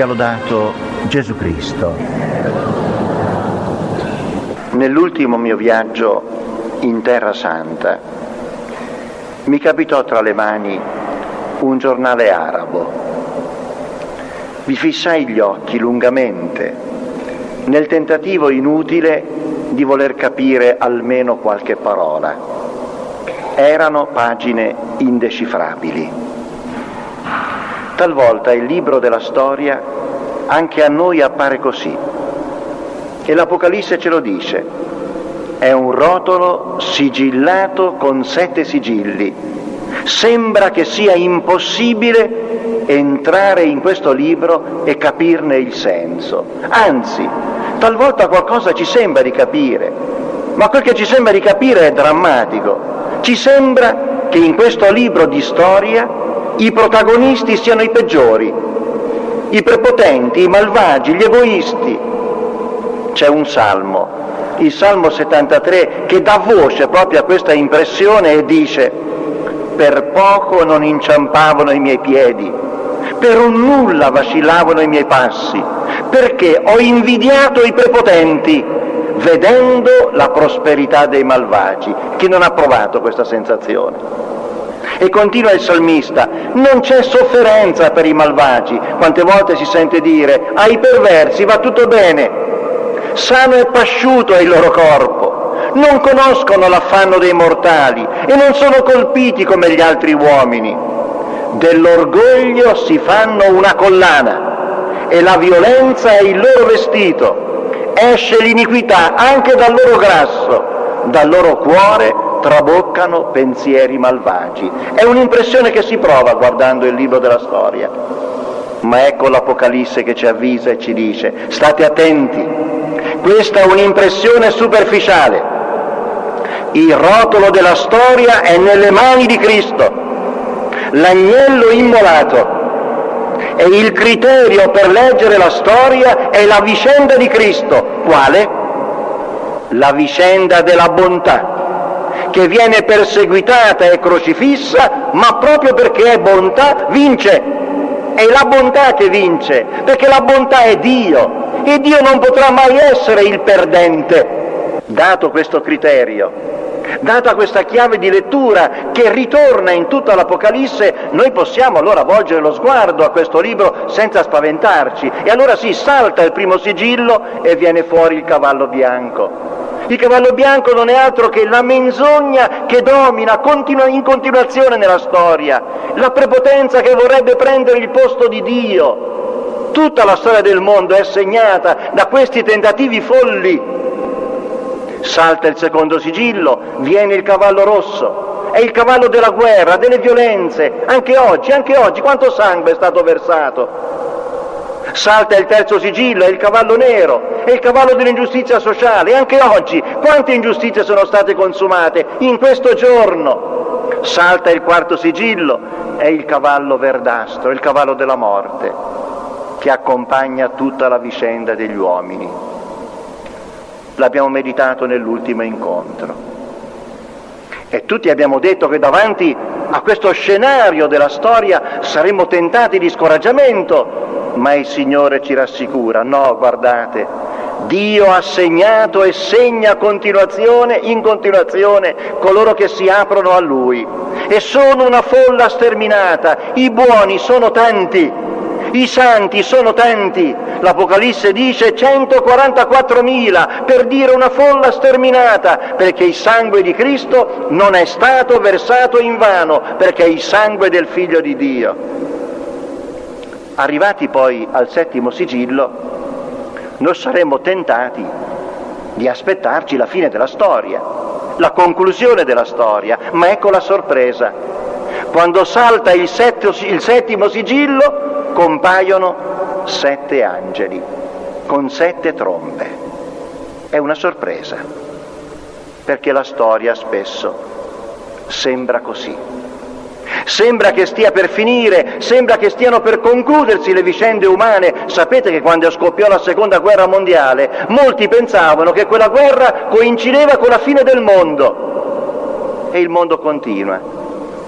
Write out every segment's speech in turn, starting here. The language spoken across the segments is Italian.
Sia lodato Gesù Cristo. Nell'ultimo mio viaggio in Terra Santa mi capitò tra le mani un giornale arabo. Vi fissai gli occhi lungamente nel tentativo inutile di voler capire almeno qualche parola. Erano pagine indecifrabili. Talvolta il libro della storia anche a noi appare così. E l'Apocalisse ce lo dice. È un rotolo sigillato con sette sigilli. Sembra che sia impossibile entrare in questo libro e capirne il senso. Anzi, talvolta qualcosa ci sembra di capire, ma quel che ci sembra di capire è drammatico. Ci sembra che in questo libro di storia i protagonisti siano i peggiori, i prepotenti, i malvagi, gli egoisti. C'è un salmo, il Salmo 73, che dà voce proprio a questa impressione e dice, per poco non inciampavano i miei piedi, per un nulla vacillavano i miei passi, perché ho invidiato i prepotenti, vedendo la prosperità dei malvagi. Chi non ha provato questa sensazione? E continua il salmista, non c'è sofferenza per i malvagi, quante volte si sente dire, ai perversi va tutto bene, sano e pasciuto è il loro corpo, non conoscono l'affanno dei mortali e non sono colpiti come gli altri uomini. Dell'orgoglio si fanno una collana e la violenza è il loro vestito, esce l'iniquità anche dal loro grasso, dal loro cuore traboccano pensieri malvagi. È un'impressione che si prova guardando il libro della storia. Ma ecco l'Apocalisse che ci avvisa e ci dice, state attenti, questa è un'impressione superficiale. Il rotolo della storia è nelle mani di Cristo, l'agnello immolato. E il criterio per leggere la storia è la vicenda di Cristo. Quale? La vicenda della bontà che viene perseguitata e crocifissa, ma proprio perché è bontà vince. È la bontà che vince, perché la bontà è Dio e Dio non potrà mai essere il perdente. Dato questo criterio, data questa chiave di lettura che ritorna in tutta l'Apocalisse, noi possiamo allora volgere lo sguardo a questo libro senza spaventarci. E allora si salta il primo sigillo e viene fuori il cavallo bianco. Il cavallo bianco non è altro che la menzogna che domina continua, in continuazione nella storia, la prepotenza che vorrebbe prendere il posto di Dio. Tutta la storia del mondo è segnata da questi tentativi folli. Salta il secondo sigillo, viene il cavallo rosso, è il cavallo della guerra, delle violenze, anche oggi, anche oggi, quanto sangue è stato versato? Salta il terzo sigillo, è il cavallo nero, è il cavallo dell'ingiustizia sociale. Anche oggi, quante ingiustizie sono state consumate in questo giorno? Salta il quarto sigillo, è il cavallo verdastro, il cavallo della morte, che accompagna tutta la vicenda degli uomini. L'abbiamo meditato nell'ultimo incontro. E tutti abbiamo detto che davanti a questo scenario della storia saremmo tentati di scoraggiamento, ma il Signore ci rassicura, no, guardate, Dio ha segnato e segna continuazione, in continuazione coloro che si aprono a Lui. E sono una folla sterminata, i buoni sono tanti, i santi sono tanti, l'Apocalisse dice 144.000 per dire una folla sterminata, perché il sangue di Cristo non è stato versato in vano, perché è il sangue del Figlio di Dio. Arrivati poi al settimo sigillo, noi saremmo tentati di aspettarci la fine della storia, la conclusione della storia, ma ecco la sorpresa. Quando salta il, settimo sigillo, compaiono sette angeli con sette trombe. È una sorpresa, perché la storia spesso sembra così. Sembra che stia per finire, sembra che stiano per concludersi le vicende umane. Sapete che quando scoppiò la seconda guerra mondiale, molti pensavano che quella guerra coincideva con la fine del mondo. E il mondo continua.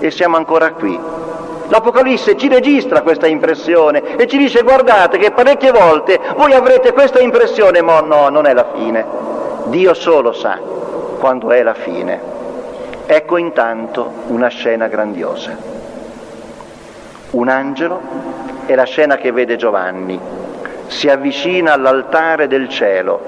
E siamo ancora qui L'Apocalisse ci registra questa impressione e ci dice guardate che parecchie volte voi avrete questa impressione, ma no, non è la fine. Dio solo sa quando è la fine. Ecco intanto una scena grandiosa. Un angelo è la scena che vede Giovanni. Si avvicina all'altare del cielo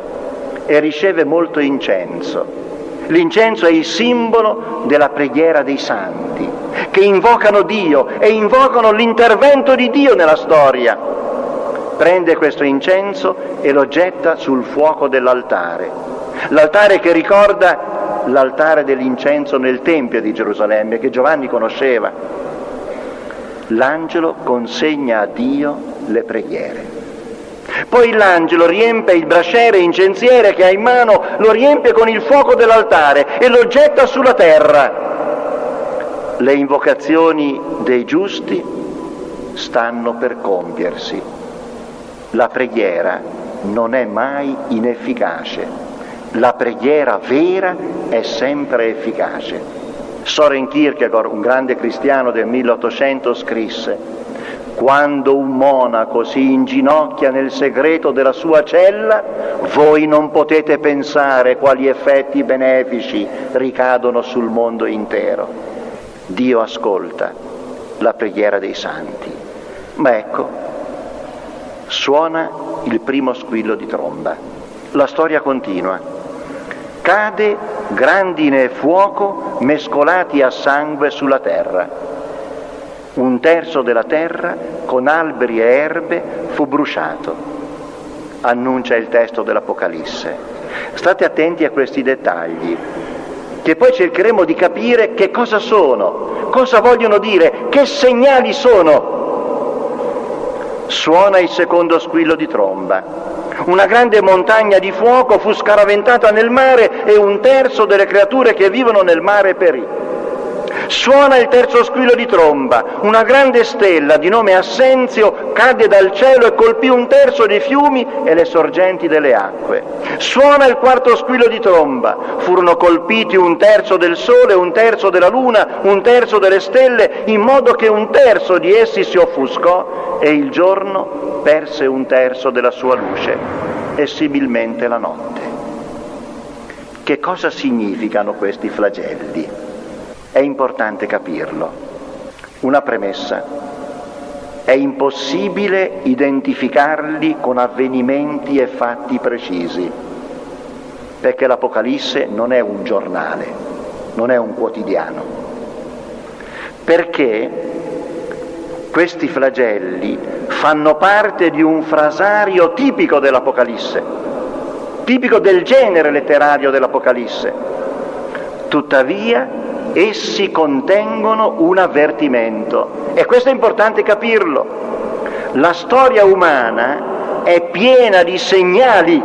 e riceve molto incenso. L'incenso è il simbolo della preghiera dei santi, che invocano Dio e invocano l'intervento di Dio nella storia. Prende questo incenso e lo getta sul fuoco dell'altare. L'altare che ricorda l'altare dell'incenso nel Tempio di Gerusalemme, che Giovanni conosceva. L'angelo consegna a Dio le preghiere. Poi l'angelo riempie il brasciere incensiere che ha in mano, lo riempie con il fuoco dell'altare e lo getta sulla terra. Le invocazioni dei giusti stanno per compiersi. La preghiera non è mai inefficace. La preghiera vera è sempre efficace. Soren Kierkegaard, un grande cristiano del 1800, scrisse quando un monaco si inginocchia nel segreto della sua cella, voi non potete pensare quali effetti benefici ricadono sul mondo intero. Dio ascolta la preghiera dei santi. Ma ecco, suona il primo squillo di tromba. La storia continua. Cade grandine e fuoco mescolati a sangue sulla terra un terzo della terra con alberi e erbe fu bruciato, annuncia il testo dell'Apocalisse. State attenti a questi dettagli, che poi cercheremo di capire che cosa sono, cosa vogliono dire, che segnali sono. Suona il secondo squillo di tromba. Una grande montagna di fuoco fu scaraventata nel mare e un terzo delle creature che vivono nel mare perì. Suona il terzo squillo di tromba, una grande stella di nome Assenzio cadde dal cielo e colpì un terzo dei fiumi e le sorgenti delle acque. Suona il quarto squillo di tromba, furono colpiti un terzo del sole, un terzo della luna, un terzo delle stelle, in modo che un terzo di essi si offuscò e il giorno perse un terzo della sua luce e similmente la notte. Che cosa significano questi flagelli? È importante capirlo. Una premessa. È impossibile identificarli con avvenimenti e fatti precisi, perché l'Apocalisse non è un giornale, non è un quotidiano. Perché questi flagelli fanno parte di un frasario tipico dell'Apocalisse, tipico del genere letterario dell'Apocalisse. Tuttavia essi contengono un avvertimento e questo è importante capirlo. La storia umana è piena di segnali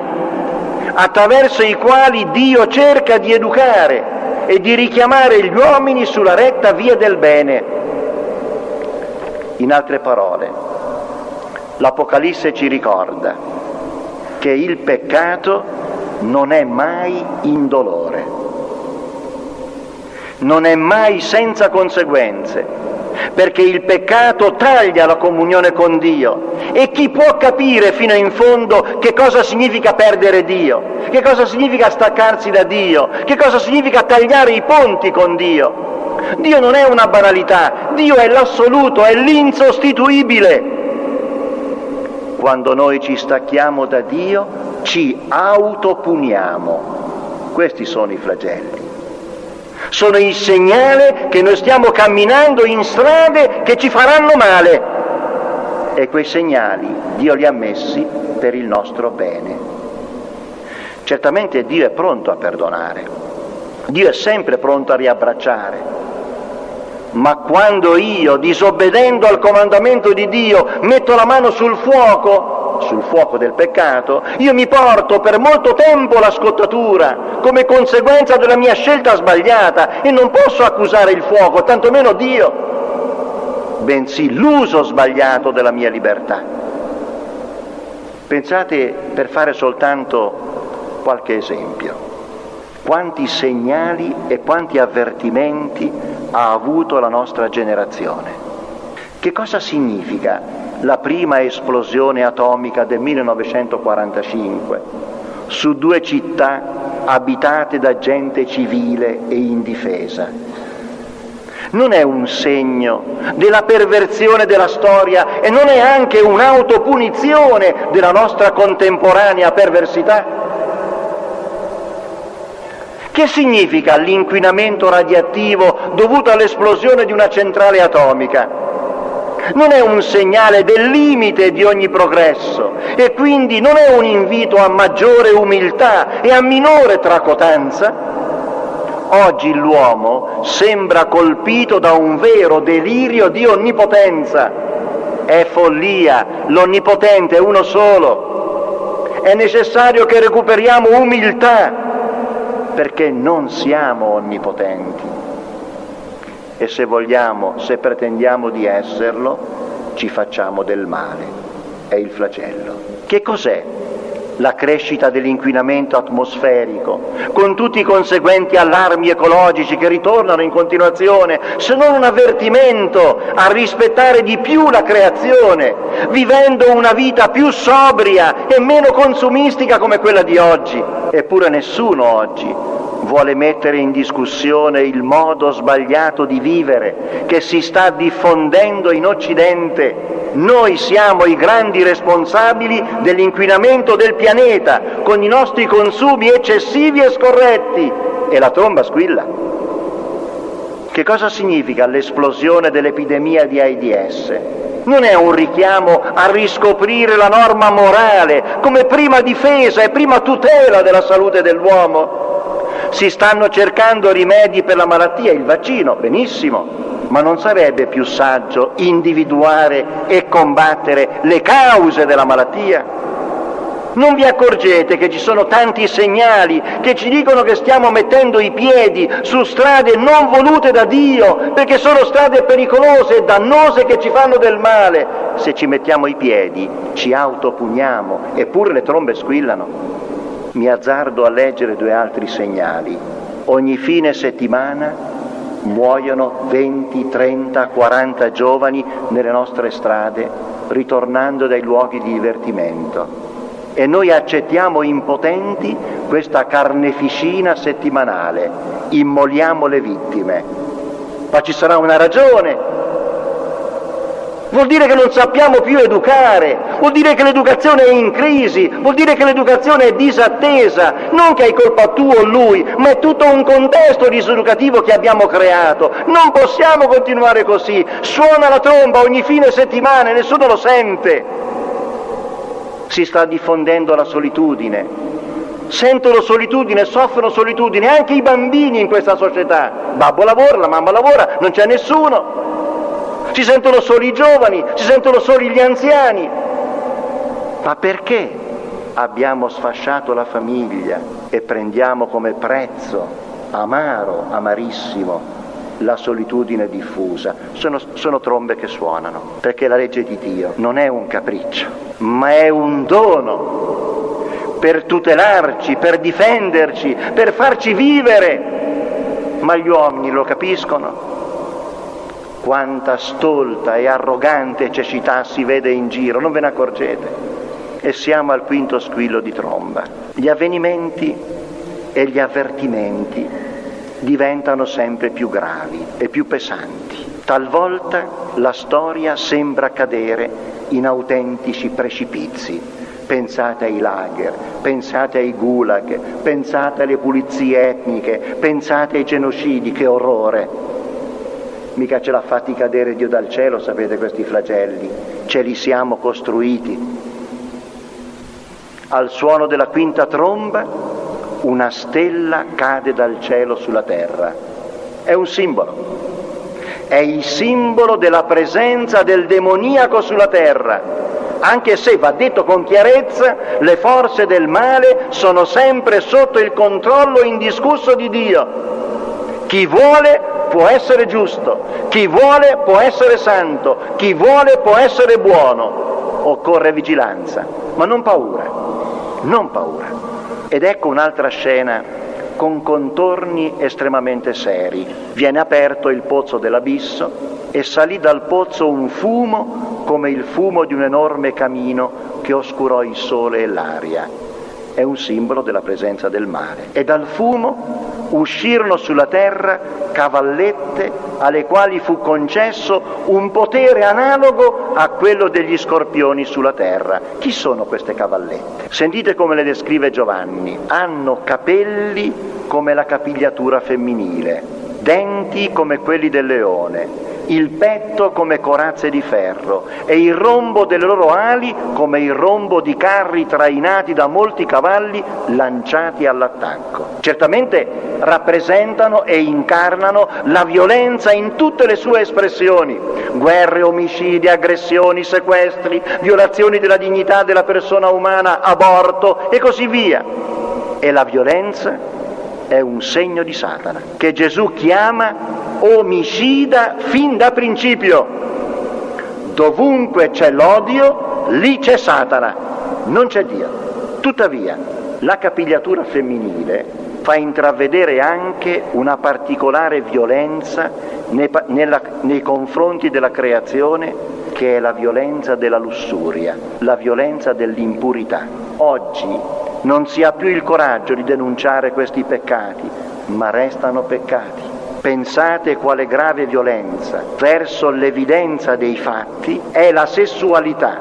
attraverso i quali Dio cerca di educare e di richiamare gli uomini sulla retta via del bene. In altre parole, l'Apocalisse ci ricorda che il peccato non è mai indolore non è mai senza conseguenze, perché il peccato taglia la comunione con Dio. E chi può capire fino in fondo che cosa significa perdere Dio, che cosa significa staccarsi da Dio, che cosa significa tagliare i ponti con Dio? Dio non è una banalità, Dio è l'assoluto, è l'insostituibile. Quando noi ci stacchiamo da Dio, ci autopuniamo. Questi sono i flagelli sono il segnale che noi stiamo camminando in strade che ci faranno male. E quei segnali Dio li ha messi per il nostro bene. Certamente Dio è pronto a perdonare, Dio è sempre pronto a riabbracciare, ma quando io, disobbedendo al comandamento di Dio, metto la mano sul fuoco, sul fuoco del peccato, io mi porto per molto tempo la scottatura come conseguenza della mia scelta sbagliata e non posso accusare il fuoco, tantomeno Dio, bensì l'uso sbagliato della mia libertà. Pensate per fare soltanto qualche esempio, quanti segnali e quanti avvertimenti ha avuto la nostra generazione. Che cosa significa la prima esplosione atomica del 1945 su due città abitate da gente civile e indifesa? Non è un segno della perversione della storia e non è anche un'autopunizione della nostra contemporanea perversità? Che significa l'inquinamento radioattivo dovuto all'esplosione di una centrale atomica? Non è un segnale del limite di ogni progresso e quindi non è un invito a maggiore umiltà e a minore tracotanza. Oggi l'uomo sembra colpito da un vero delirio di onnipotenza. È follia, l'onnipotente è uno solo. È necessario che recuperiamo umiltà perché non siamo onnipotenti e se vogliamo, se pretendiamo di esserlo, ci facciamo del male. È il flagello. Che cos'è la crescita dell'inquinamento atmosferico, con tutti i conseguenti allarmi ecologici che ritornano in continuazione, se non un avvertimento a rispettare di più la creazione, vivendo una vita più sobria e meno consumistica come quella di oggi. Eppure nessuno oggi vuole mettere in discussione il modo sbagliato di vivere che si sta diffondendo in Occidente. Noi siamo i grandi responsabili dell'inquinamento del pianeta con i nostri consumi eccessivi e scorretti e la tromba squilla. Che cosa significa l'esplosione dell'epidemia di AIDS? Non è un richiamo a riscoprire la norma morale come prima difesa e prima tutela della salute dell'uomo, si stanno cercando rimedi per la malattia, il vaccino, benissimo, ma non sarebbe più saggio individuare e combattere le cause della malattia? Non vi accorgete che ci sono tanti segnali che ci dicono che stiamo mettendo i piedi su strade non volute da Dio, perché sono strade pericolose e dannose che ci fanno del male. Se ci mettiamo i piedi ci autopugniamo, eppure le trombe squillano mi azzardo a leggere due altri segnali. Ogni fine settimana muoiono 20, 30, 40 giovani nelle nostre strade ritornando dai luoghi di divertimento. E noi accettiamo impotenti questa carneficina settimanale, immoliamo le vittime. Ma ci sarà una ragione vuol dire che non sappiamo più educare, vuol dire che l'educazione è in crisi, vuol dire che l'educazione è disattesa, non che hai colpa tu o lui, ma è tutto un contesto diseducativo che abbiamo creato. Non possiamo continuare così, suona la tromba ogni fine settimana e nessuno lo sente. Si sta diffondendo la solitudine, sentono solitudine, soffrono solitudine, anche i bambini in questa società. Babbo lavora, la mamma lavora, non c'è nessuno si sentono soli i giovani, si sentono soli gli anziani. Ma perché abbiamo sfasciato la famiglia e prendiamo come prezzo amaro, amarissimo, la solitudine diffusa. Sono, sono, trombe che suonano, perché la legge di Dio non è un capriccio, ma è un dono per tutelarci, per difenderci, per farci vivere. Ma gli uomini lo capiscono? quanta stolta e arrogante cecità si vede in giro, non ve ne accorgete. E siamo al quinto squillo di tromba. Gli avvenimenti e gli avvertimenti diventano sempre più gravi e più pesanti. Talvolta la storia sembra cadere in autentici precipizi. Pensate ai lager, pensate ai gulag, pensate alle pulizie etniche, pensate ai genocidi, che orrore mica ce l'ha fatti cadere Dio dal cielo, sapete questi flagelli, ce li siamo costruiti. Al suono della quinta tromba una stella cade dal cielo sulla terra. È un simbolo. È il simbolo della presenza del demoniaco sulla terra. Anche se va detto con chiarezza, le forze del male sono sempre sotto il controllo indiscusso di Dio. Chi vuole può essere giusto, chi vuole può essere santo, chi vuole può essere buono. Occorre vigilanza, ma non paura, non paura. Ed ecco un'altra scena con contorni estremamente seri. Viene aperto il pozzo dell'abisso, e salì dal pozzo un fumo come il fumo di un enorme camino che oscurò il sole e l'aria. È un simbolo della presenza del mare. E dal fumo uscirono sulla terra cavallette alle quali fu concesso un potere analogo a quello degli scorpioni sulla terra. Chi sono queste cavallette? Sentite come le descrive Giovanni. Hanno capelli come la capigliatura femminile, denti come quelli del leone, il petto come corazze di ferro e il rombo delle loro ali come il rombo di carri trainati da molti cavalli lanciati all'attacco. Certamente rappresentano e incarnano la violenza in tutte le sue espressioni, guerre, omicidi, aggressioni, sequestri, violazioni della dignità della persona umana, aborto e così via. E la violenza è un segno di Satana, che Gesù chiama omicida fin da principio. Dovunque c'è l'odio, lì c'è Satana, non c'è Dio. Tuttavia, la capigliatura femminile fa intravedere anche una particolare violenza nei, nella, nei confronti della creazione che è la violenza della lussuria, la violenza dell'impurità. Oggi non si ha più il coraggio di denunciare questi peccati, ma restano peccati. Pensate quale grave violenza verso l'evidenza dei fatti è la sessualità,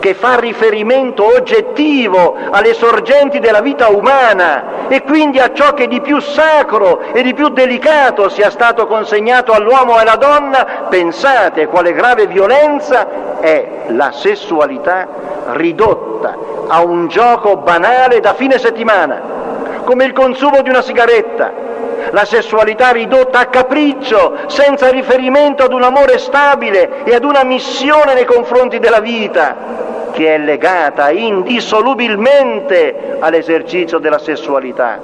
che fa riferimento oggettivo alle sorgenti della vita umana e quindi a ciò che di più sacro e di più delicato sia stato consegnato all'uomo e alla donna, pensate quale grave violenza è la sessualità ridotta a un gioco banale da fine settimana, come il consumo di una sigaretta, la sessualità ridotta a capriccio, senza riferimento ad un amore stabile e ad una missione nei confronti della vita, che è legata indissolubilmente all'esercizio della sessualità.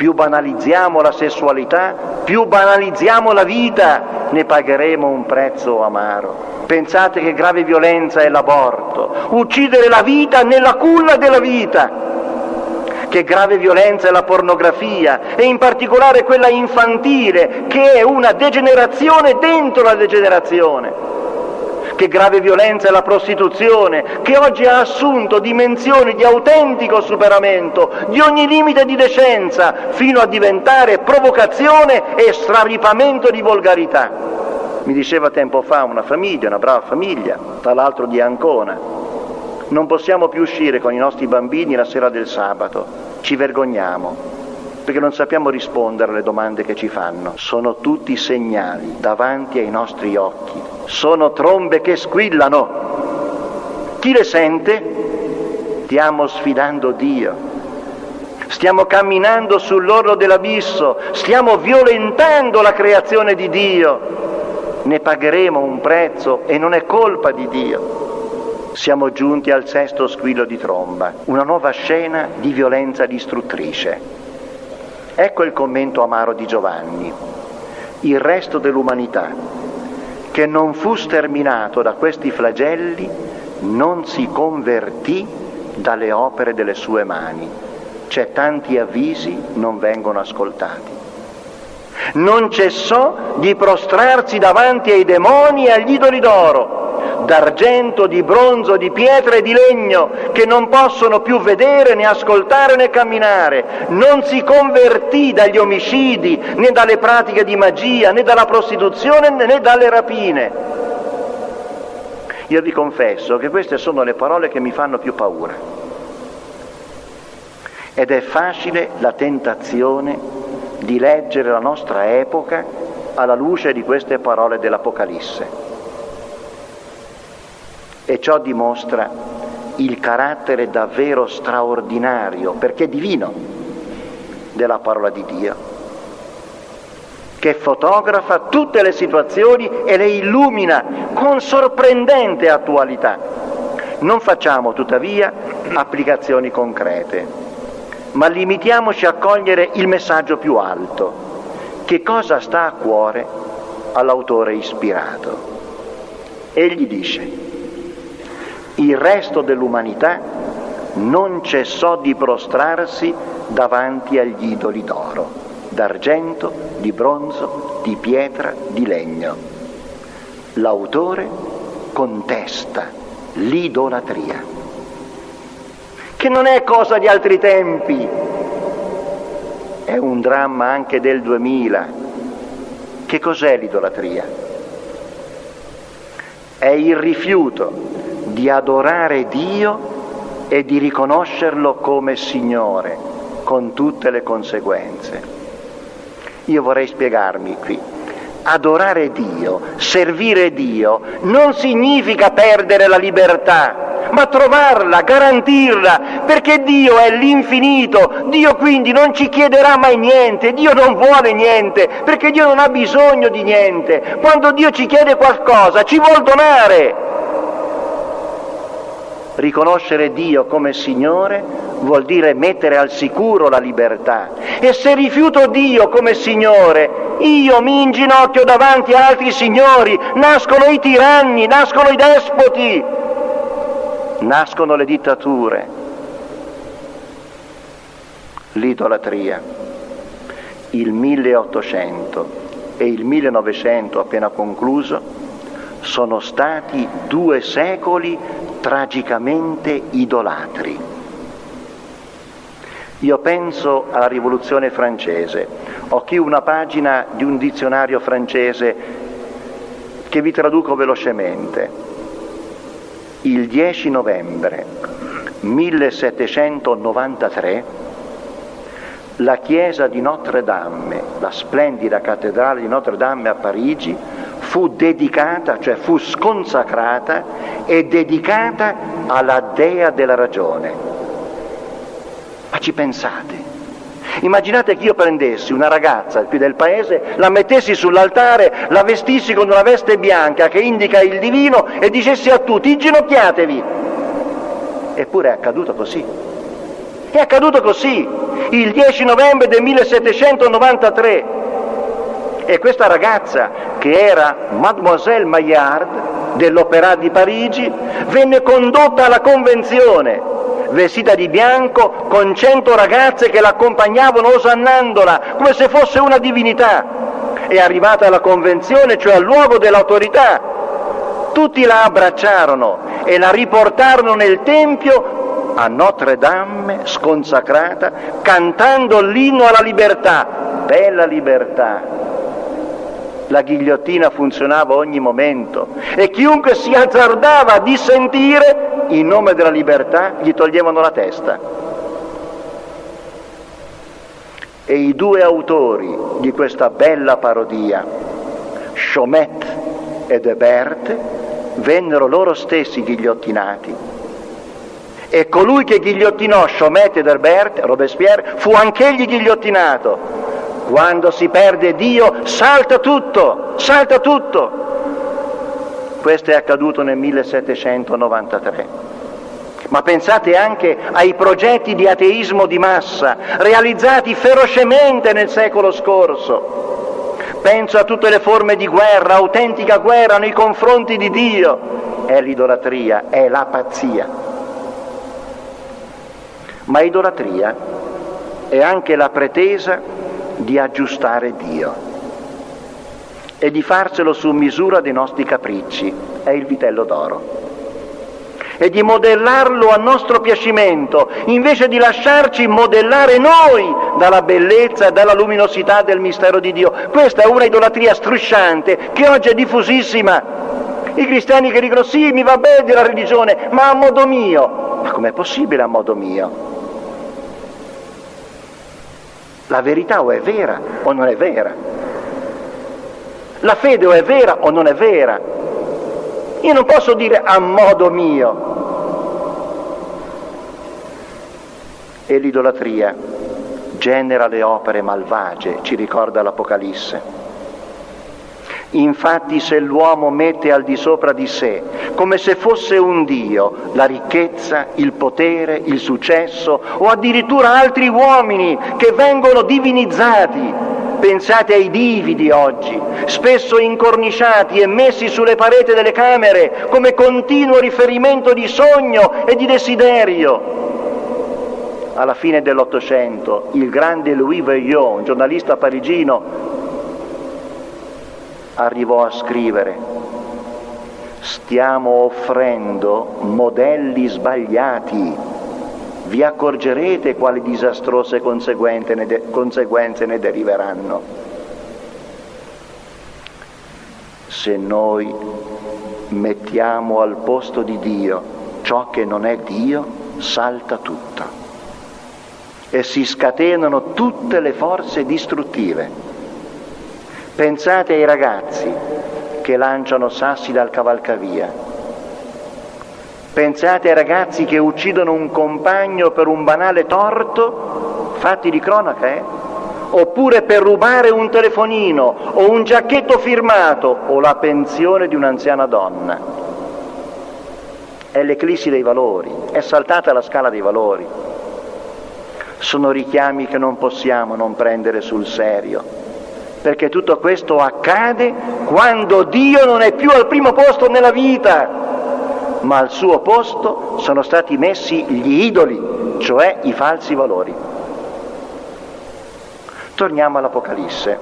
Più banalizziamo la sessualità, più banalizziamo la vita, ne pagheremo un prezzo amaro. Pensate che grave violenza è l'aborto, uccidere la vita nella culla della vita. Che grave violenza è la pornografia e in particolare quella infantile, che è una degenerazione dentro la degenerazione. Che grave violenza è la prostituzione, che oggi ha assunto dimensioni di autentico superamento di ogni limite di decenza, fino a diventare provocazione e straripamento di volgarità. Mi diceva tempo fa una famiglia, una brava famiglia, tra l'altro di Ancona, non possiamo più uscire con i nostri bambini la sera del sabato, ci vergogniamo, perché non sappiamo rispondere alle domande che ci fanno. Sono tutti segnali davanti ai nostri occhi, sono trombe che squillano. Chi le sente? Stiamo sfidando Dio. Stiamo camminando sull'orlo dell'abisso, stiamo violentando la creazione di Dio ne pagheremo un prezzo e non è colpa di Dio. Siamo giunti al sesto squillo di tromba, una nuova scena di violenza distruttrice. Ecco il commento amaro di Giovanni. Il resto dell'umanità, che non fu sterminato da questi flagelli, non si convertì dalle opere delle sue mani. C'è tanti avvisi non vengono ascoltati non cessò di prostrarsi davanti ai demoni e agli idoli d'argento, di bronzo, di pietra e di legno, che non possono più vedere né ascoltare né camminare. Non si convertì dagli omicidi, né dalle pratiche di magia, né dalla prostituzione, né dalle rapine. Io vi confesso che queste sono le parole che mi fanno più paura. Ed è facile la tentazione di leggere la nostra epoca alla luce di queste parole dell'Apocalisse. E ciò dimostra il carattere davvero straordinario, perché divino, della parola di Dio, che fotografa tutte le situazioni e le illumina con sorprendente attualità. Non facciamo tuttavia applicazioni concrete ma limitiamoci a cogliere il messaggio più alto. Che cosa sta a cuore all'autore ispirato? Egli dice, il resto dell'umanità non cessò di prostrarsi davanti agli idoli d'oro, d'argento, di bronzo, di pietra, di legno. l'autore contesta l'idolatria, che non è cosa di altri tempi, è un dramma anche del 2000. Che cos'è l'idolatria? È il rifiuto di adorare Dio e di riconoscerlo come Signore, con tutte le conseguenze. Io vorrei spiegarmi qui. Adorare Dio, servire Dio, non significa perdere la libertà, ma trovarla, garantirla, perché Dio è l'infinito, Dio quindi non ci chiederà mai niente, Dio non vuole niente, perché Dio non ha bisogno di niente. Quando Dio ci chiede qualcosa ci vuol donare. Riconoscere Dio come Signore vuol dire mettere al sicuro la libertà. E se rifiuto Dio come Signore, io mi inginocchio davanti a altri signori, nascono i tiranni, nascono i despoti, nascono le dittature, l'idolatria. Il 1800 e il 1900 appena concluso sono stati due secoli tragicamente idolatri. Io penso alla rivoluzione francese, ho qui una pagina di un dizionario francese che vi traduco velocemente. Il 10 novembre 1793 la chiesa di Notre Dame, la splendida cattedrale di Notre Dame a Parigi, fu dedicata, cioè fu sconsacrata e dedicata alla dea della ragione. Ma ci pensate? Immaginate che io prendessi una ragazza qui del paese, la mettessi sull'altare, la vestissi con una veste bianca che indica il divino e dicessi a tutti inginocchiatevi. Eppure è accaduto così. È accaduto così, il 10 novembre del 1793. E questa ragazza, che era Mademoiselle Maillard dell'Opéra di Parigi, venne condotta alla convenzione, vestita di bianco, con cento ragazze che l'accompagnavano osannandola come se fosse una divinità. È arrivata alla convenzione, cioè al luogo dell'autorità. Tutti la abbracciarono e la riportarono nel Tempio a Notre Dame sconsacrata, cantando l'inno alla libertà. Bella libertà, la ghigliottina funzionava ogni momento e chiunque si azzardava a dissentire in nome della libertà gli toglievano la testa. E i due autori di questa bella parodia, Chomet e Debert, vennero loro stessi ghigliottinati. E colui che ghigliottinò Chomet e Debert, Robespierre, fu anch'egli ghigliottinato quando si perde Dio salta tutto, salta tutto. Questo è accaduto nel 1793. Ma pensate anche ai progetti di ateismo di massa realizzati ferocemente nel secolo scorso. Penso a tutte le forme di guerra, autentica guerra nei confronti di Dio. È l'idolatria, è la pazzia. Ma idolatria è anche la pretesa di aggiustare Dio e di farselo su misura dei nostri capricci, è il vitello d'oro, e di modellarlo a nostro piacimento, invece di lasciarci modellare noi dalla bellezza e dalla luminosità del mistero di Dio. Questa è una idolatria strusciante che oggi è diffusissima. I cristiani che dicono sì, mi va bene la religione, ma a modo mio. Ma com'è possibile a modo mio? La verità o è vera o non è vera. La fede o è vera o non è vera. Io non posso dire a modo mio. E l'idolatria genera le opere malvagie, ci ricorda l'Apocalisse. Infatti se l'uomo mette al di sopra di sé, come se fosse un Dio, la ricchezza, il potere, il successo o addirittura altri uomini che vengono divinizzati, pensate ai divi di oggi, spesso incorniciati e messi sulle pareti delle camere come continuo riferimento di sogno e di desiderio. Alla fine dell'Ottocento il grande Louis Veillon, giornalista parigino, arrivò a scrivere Stiamo offrendo modelli sbagliati. Vi accorgerete quali disastrose ne, de- conseguenze ne deriveranno. Se noi mettiamo al posto di Dio ciò che non è Dio, salta tutto e si scatenano tutte le forze distruttive. Pensate ai ragazzi che lanciano sassi dal cavalcavia. Pensate ai ragazzi che uccidono un compagno per un banale torto, fatti di cronaca, eh? Oppure per rubare un telefonino o un giacchetto firmato o la pensione di un'anziana donna. È l'eclissi dei valori, è saltata la scala dei valori. Sono richiami che non possiamo non prendere sul serio, perché tutto questo accade quando Dio non è più al primo posto nella vita, ma al suo posto sono stati messi gli idoli, cioè i falsi valori. Torniamo all'Apocalisse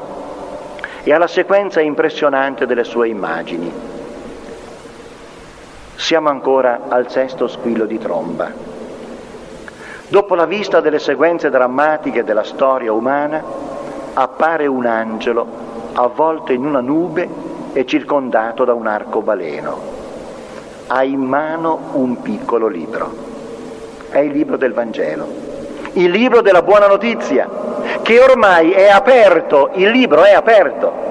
e alla sequenza impressionante delle sue immagini. Siamo ancora al sesto squillo di tromba. Dopo la vista delle sequenze drammatiche della storia umana, appare un angelo avvolto in una nube e circondato da un arcobaleno. Ha in mano un piccolo libro. È il libro del Vangelo, il libro della buona notizia, che ormai è aperto, il libro è aperto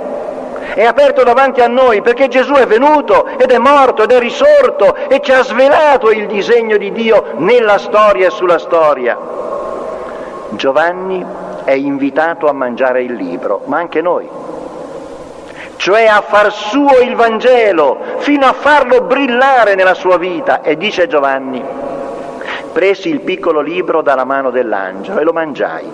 è aperto davanti a noi perché Gesù è venuto ed è morto ed è risorto e ci ha svelato il disegno di Dio nella storia e sulla storia. Giovanni è invitato a mangiare il libro, ma anche noi, cioè a far suo il Vangelo, fino a farlo brillare nella sua vita. E dice Giovanni, presi il piccolo libro dalla mano dell'angelo e lo mangiai.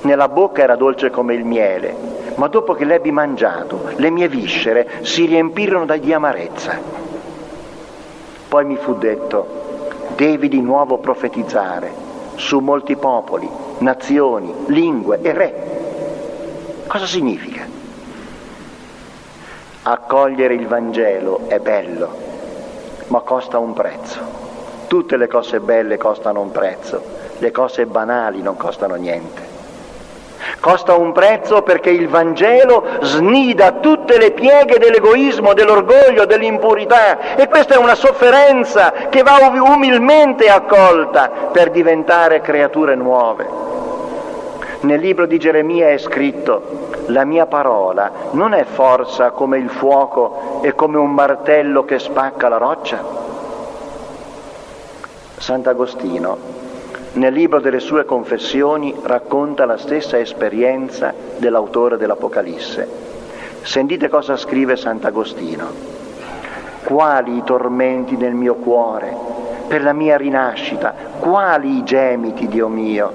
Nella bocca era dolce come il miele, ma dopo che l'ebbi mangiato, le mie viscere si riempirono di amarezza. Poi mi fu detto, devi di nuovo profetizzare su molti popoli, nazioni, lingue e re. Cosa significa? Accogliere il Vangelo è bello, ma costa un prezzo. Tutte le cose belle costano un prezzo, le cose banali non costano niente. Costa un prezzo perché il Vangelo snida tutte le pieghe dell'egoismo, dell'orgoglio, dell'impurità e questa è una sofferenza che va umilmente accolta per diventare creature nuove. Nel libro di Geremia è scritto, la mia parola non è forza come il fuoco e come un martello che spacca la roccia? Sant'Agostino nel libro delle sue confessioni racconta la stessa esperienza dell'autore dell'Apocalisse. Sentite cosa scrive Sant'Agostino. Quali i tormenti del mio cuore per la mia rinascita, quali i gemiti, Dio mio,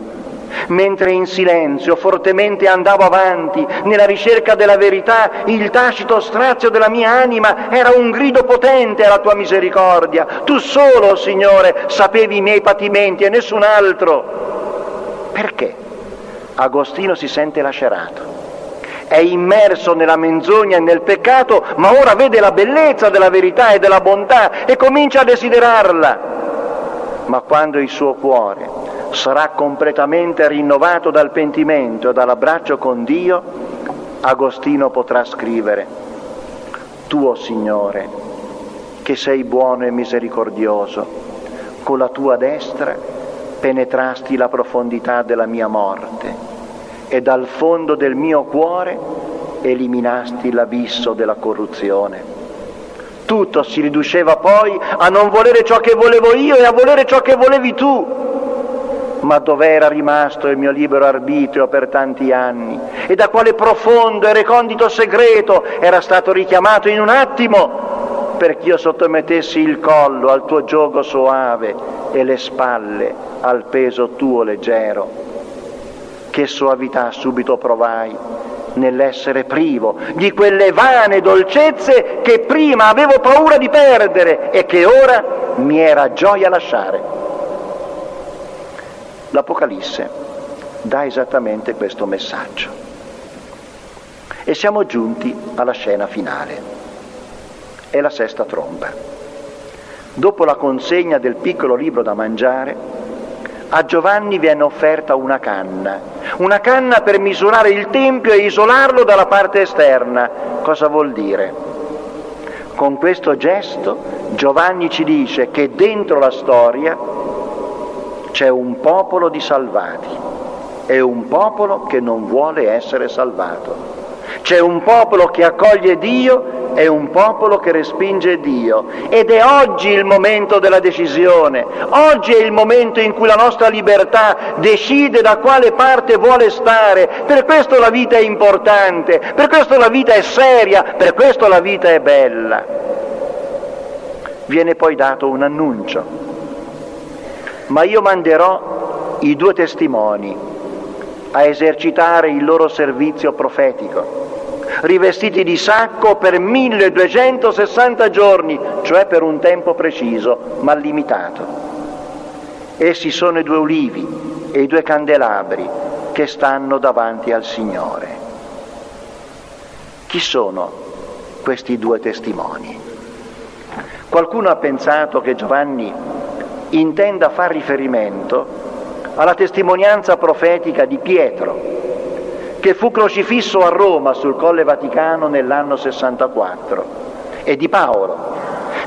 Mentre in silenzio fortemente andavo avanti nella ricerca della verità, il tacito strazio della mia anima era un grido potente alla tua misericordia. Tu solo, Signore, sapevi i miei patimenti e nessun altro. Perché? Agostino si sente lacerato. È immerso nella menzogna e nel peccato, ma ora vede la bellezza della verità e della bontà e comincia a desiderarla. Ma quando il suo cuore sarà completamente rinnovato dal pentimento e dall'abbraccio con Dio, Agostino potrà scrivere, Tuo Signore, che sei buono e misericordioso, con la tua destra penetrasti la profondità della mia morte e dal fondo del mio cuore eliminasti l'abisso della corruzione. Tutto si riduceva poi a non volere ciò che volevo io e a volere ciò che volevi tu ma dove era rimasto il mio libero arbitrio per tanti anni e da quale profondo e recondito segreto era stato richiamato in un attimo perché io sottomettessi il collo al tuo gioco soave e le spalle al peso tuo leggero. Che soavità subito provai nell'essere privo di quelle vane dolcezze che prima avevo paura di perdere e che ora mi era gioia lasciare. L'Apocalisse dà esattamente questo messaggio. E siamo giunti alla scena finale. È la sesta tromba. Dopo la consegna del piccolo libro da mangiare, a Giovanni viene offerta una canna, una canna per misurare il Tempio e isolarlo dalla parte esterna. Cosa vuol dire? Con questo gesto Giovanni ci dice che dentro la storia c'è un popolo di salvati e un popolo che non vuole essere salvato. C'è un popolo che accoglie Dio e un popolo che respinge Dio. Ed è oggi il momento della decisione. Oggi è il momento in cui la nostra libertà decide da quale parte vuole stare. Per questo la vita è importante, per questo la vita è seria, per questo la vita è bella. Viene poi dato un annuncio. Ma io manderò i due testimoni a esercitare il loro servizio profetico, rivestiti di sacco per 1260 giorni, cioè per un tempo preciso, ma limitato. Essi sono i due ulivi e i due candelabri che stanno davanti al Signore. Chi sono questi due testimoni? Qualcuno ha pensato che Giovanni intenda far riferimento alla testimonianza profetica di Pietro, che fu crocifisso a Roma sul Colle Vaticano nell'anno 64, e di Paolo,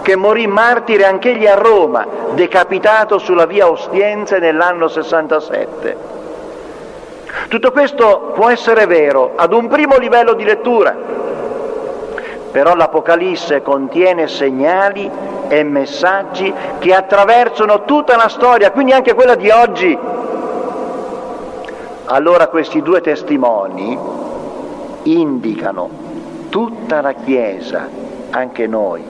che morì martire anch'egli a Roma, decapitato sulla via Ostiense nell'anno 67. Tutto questo può essere vero ad un primo livello di lettura, però l'Apocalisse contiene segnali e messaggi che attraversano tutta la storia, quindi anche quella di oggi. Allora questi due testimoni indicano tutta la Chiesa, anche noi,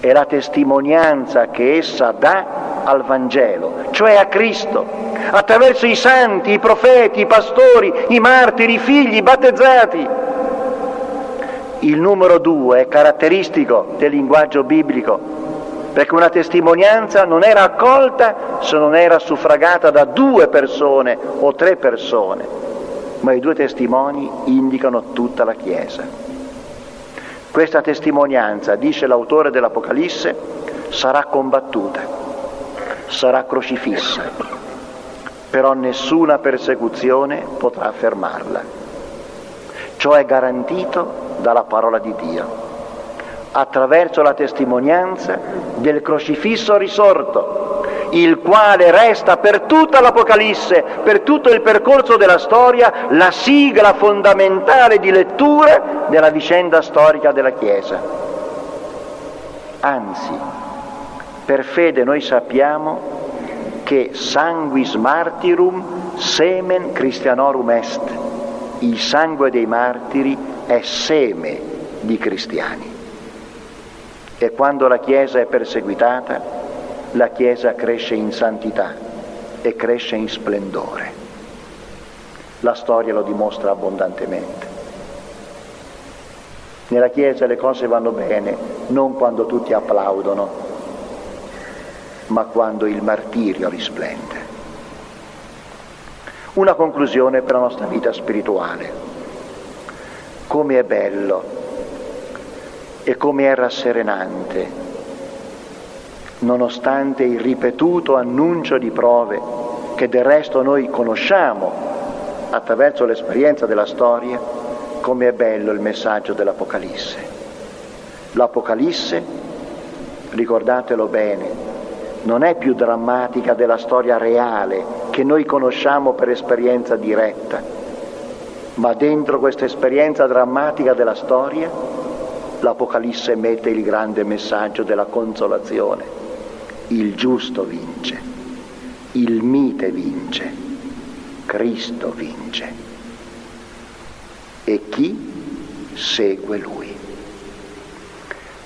e la testimonianza che essa dà al Vangelo, cioè a Cristo, attraverso i santi, i profeti, i pastori, i martiri, i figli, i battezzati. Il numero due è caratteristico del linguaggio biblico perché una testimonianza non era accolta se non era suffragata da due persone o tre persone, ma i due testimoni indicano tutta la Chiesa. Questa testimonianza, dice l'autore dell'Apocalisse, sarà combattuta, sarà crocifissa, però nessuna persecuzione potrà fermarla. Ciò è garantito dalla parola di Dio attraverso la testimonianza del crocifisso risorto, il quale resta per tutta l'Apocalisse, per tutto il percorso della storia, la sigla fondamentale di lettura della vicenda storica della Chiesa. Anzi, per fede noi sappiamo che sanguis martyrum semen Christianorum est, il sangue dei martiri è seme di cristiani. E quando la Chiesa è perseguitata, la Chiesa cresce in santità e cresce in splendore. La storia lo dimostra abbondantemente. Nella Chiesa le cose vanno bene non quando tutti applaudono, ma quando il martirio risplende. Una conclusione per la nostra vita spirituale. Come è bello e come è rasserenante, nonostante il ripetuto annuncio di prove che del resto noi conosciamo attraverso l'esperienza della storia, come è bello il messaggio dell'Apocalisse. L'Apocalisse, ricordatelo bene, non è più drammatica della storia reale che noi conosciamo per esperienza diretta, ma dentro questa esperienza drammatica della storia l'Apocalisse mette il grande messaggio della consolazione. Il giusto vince, il mite vince, Cristo vince. E chi segue lui?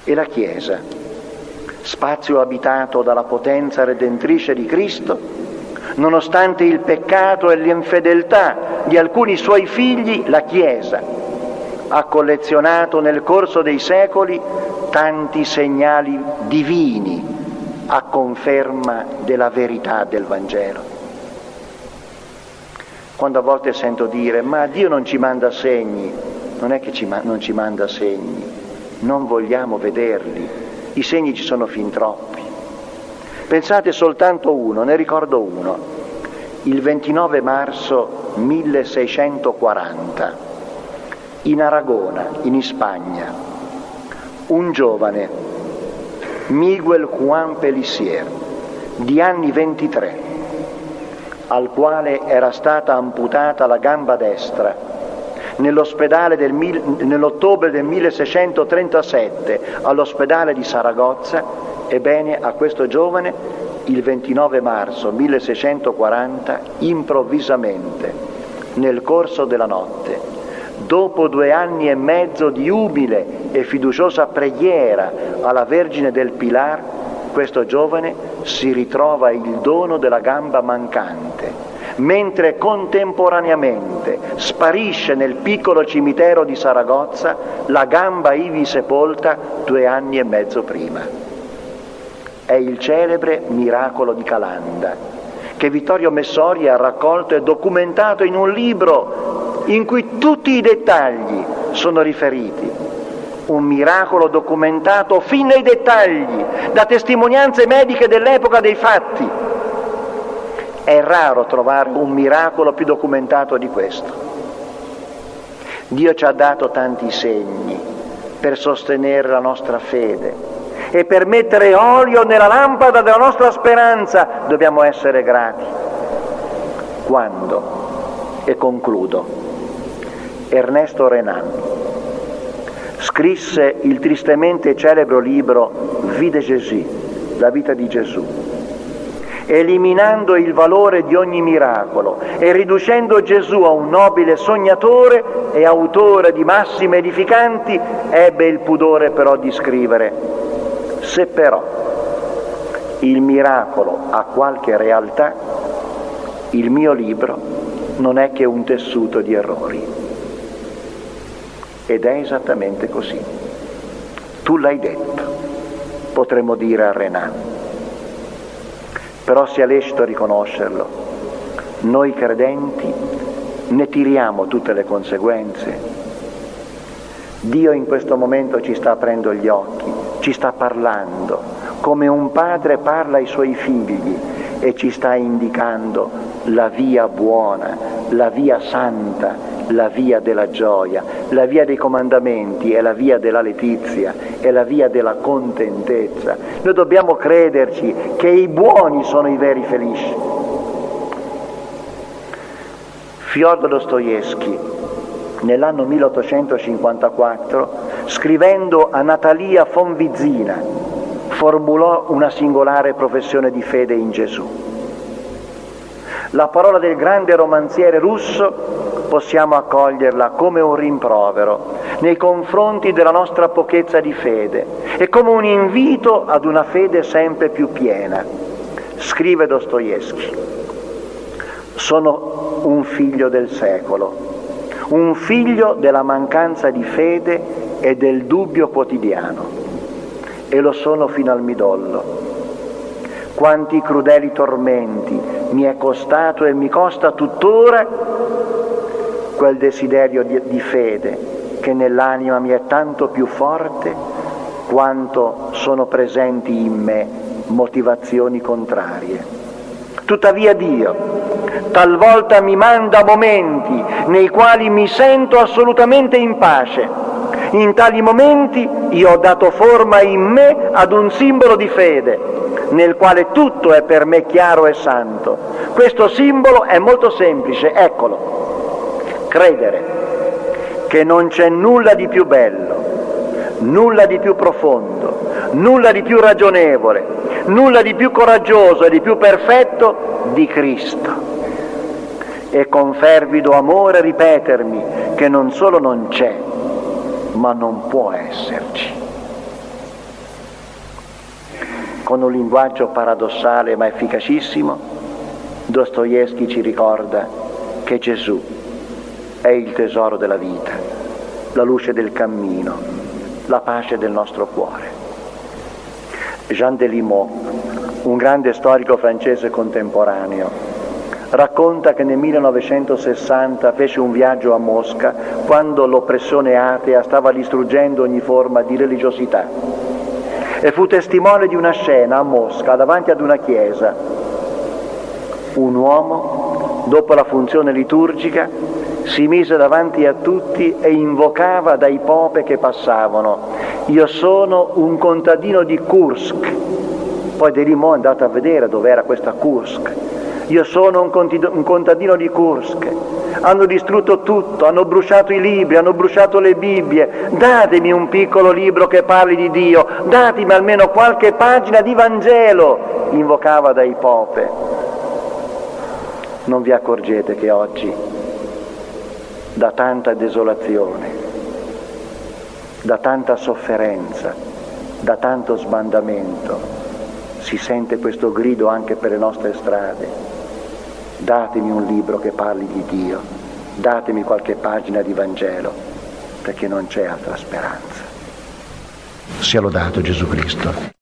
E la Chiesa, spazio abitato dalla potenza redentrice di Cristo, nonostante il peccato e l'infedeltà di alcuni suoi figli, la Chiesa, ha collezionato nel corso dei secoli tanti segnali divini a conferma della verità del Vangelo. Quando a volte sento dire ma Dio non ci manda segni, non è che ci ma- non ci manda segni, non vogliamo vederli, i segni ci sono fin troppi. Pensate soltanto uno, ne ricordo uno, il 29 marzo 1640, in Aragona, in Spagna, un giovane, Miguel Juan Pelissier, di anni 23, al quale era stata amputata la gamba destra nell'ospedale del, nell'ottobre del 1637 all'ospedale di Saragozza, ebbene a questo giovane il 29 marzo 1640 improvvisamente, nel corso della notte, dopo due anni e mezzo di umile e fiduciosa preghiera alla Vergine del Pilar, questo giovane si ritrova il dono della gamba mancante mentre contemporaneamente sparisce nel piccolo cimitero di Saragozza la gamba ivi sepolta due anni e mezzo prima. È il celebre miracolo di Calanda, che Vittorio Messori ha raccolto e documentato in un libro in cui tutti i dettagli sono riferiti. Un miracolo documentato fin nei dettagli, da testimonianze mediche dell'epoca dei fatti, è raro trovare un miracolo più documentato di questo. Dio ci ha dato tanti segni per sostenere la nostra fede e per mettere olio nella lampada della nostra speranza. Dobbiamo essere grati. Quando? E concludo. Ernesto Renan scrisse il tristemente celebre libro Vide Gesù, la vita di Gesù eliminando il valore di ogni miracolo e riducendo Gesù a un nobile sognatore e autore di massime edificanti, ebbe il pudore però di scrivere, se però il miracolo ha qualche realtà, il mio libro non è che un tessuto di errori. Ed è esattamente così. Tu l'hai detto, potremmo dire a Renan però sia lecito riconoscerlo, noi credenti ne tiriamo tutte le conseguenze. Dio in questo momento ci sta aprendo gli occhi, ci sta parlando, come un padre parla ai suoi figli e ci sta indicando la via buona, la via santa, la via della gioia, la via dei comandamenti, è la via della letizia, è la via della contentezza. Noi dobbiamo crederci che i buoni sono i veri felici. Fyodor Dostoevsky, nell'anno 1854, scrivendo a Natalia Fonvizina, formulò una singolare professione di fede in Gesù. La parola del grande romanziere russo possiamo accoglierla come un rimprovero nei confronti della nostra pochezza di fede e come un invito ad una fede sempre più piena. Scrive Dostoevsky, sono un figlio del secolo, un figlio della mancanza di fede e del dubbio quotidiano e lo sono fino al midollo. Quanti crudeli tormenti mi è costato e mi costa tuttora quel desiderio di, di fede che nell'anima mi è tanto più forte quanto sono presenti in me motivazioni contrarie. Tuttavia Dio talvolta mi manda momenti nei quali mi sento assolutamente in pace. In tali momenti io ho dato forma in me ad un simbolo di fede, nel quale tutto è per me chiaro e santo. Questo simbolo è molto semplice, eccolo credere che non c'è nulla di più bello, nulla di più profondo, nulla di più ragionevole, nulla di più coraggioso e di più perfetto di Cristo. E con fervido amore ripetermi che non solo non c'è, ma non può esserci. Con un linguaggio paradossale ma efficacissimo, Dostoevsky ci ricorda che Gesù è il tesoro della vita, la luce del cammino, la pace del nostro cuore. Jean Delimot, un grande storico francese contemporaneo, racconta che nel 1960 fece un viaggio a Mosca quando l'oppressione atea stava distruggendo ogni forma di religiosità e fu testimone di una scena a Mosca davanti ad una chiesa. Un uomo, dopo la funzione liturgica, si mise davanti a tutti e invocava dai pope che passavano. Io sono un contadino di Kursk. Poi di lì è andato a vedere dove era questa Kursk io sono un contadino di Kursk. Hanno distrutto tutto, hanno bruciato i libri, hanno bruciato le Bibbie. Datemi un piccolo libro che parli di Dio, datemi almeno qualche pagina di Vangelo, invocava dai pope. Non vi accorgete che oggi, da tanta desolazione, da tanta sofferenza, da tanto sbandamento, si sente questo grido anche per le nostre strade datemi un libro che parli di Dio, datemi qualche pagina di Vangelo, perché non c'è altra speranza. Sia lodato Gesù Cristo.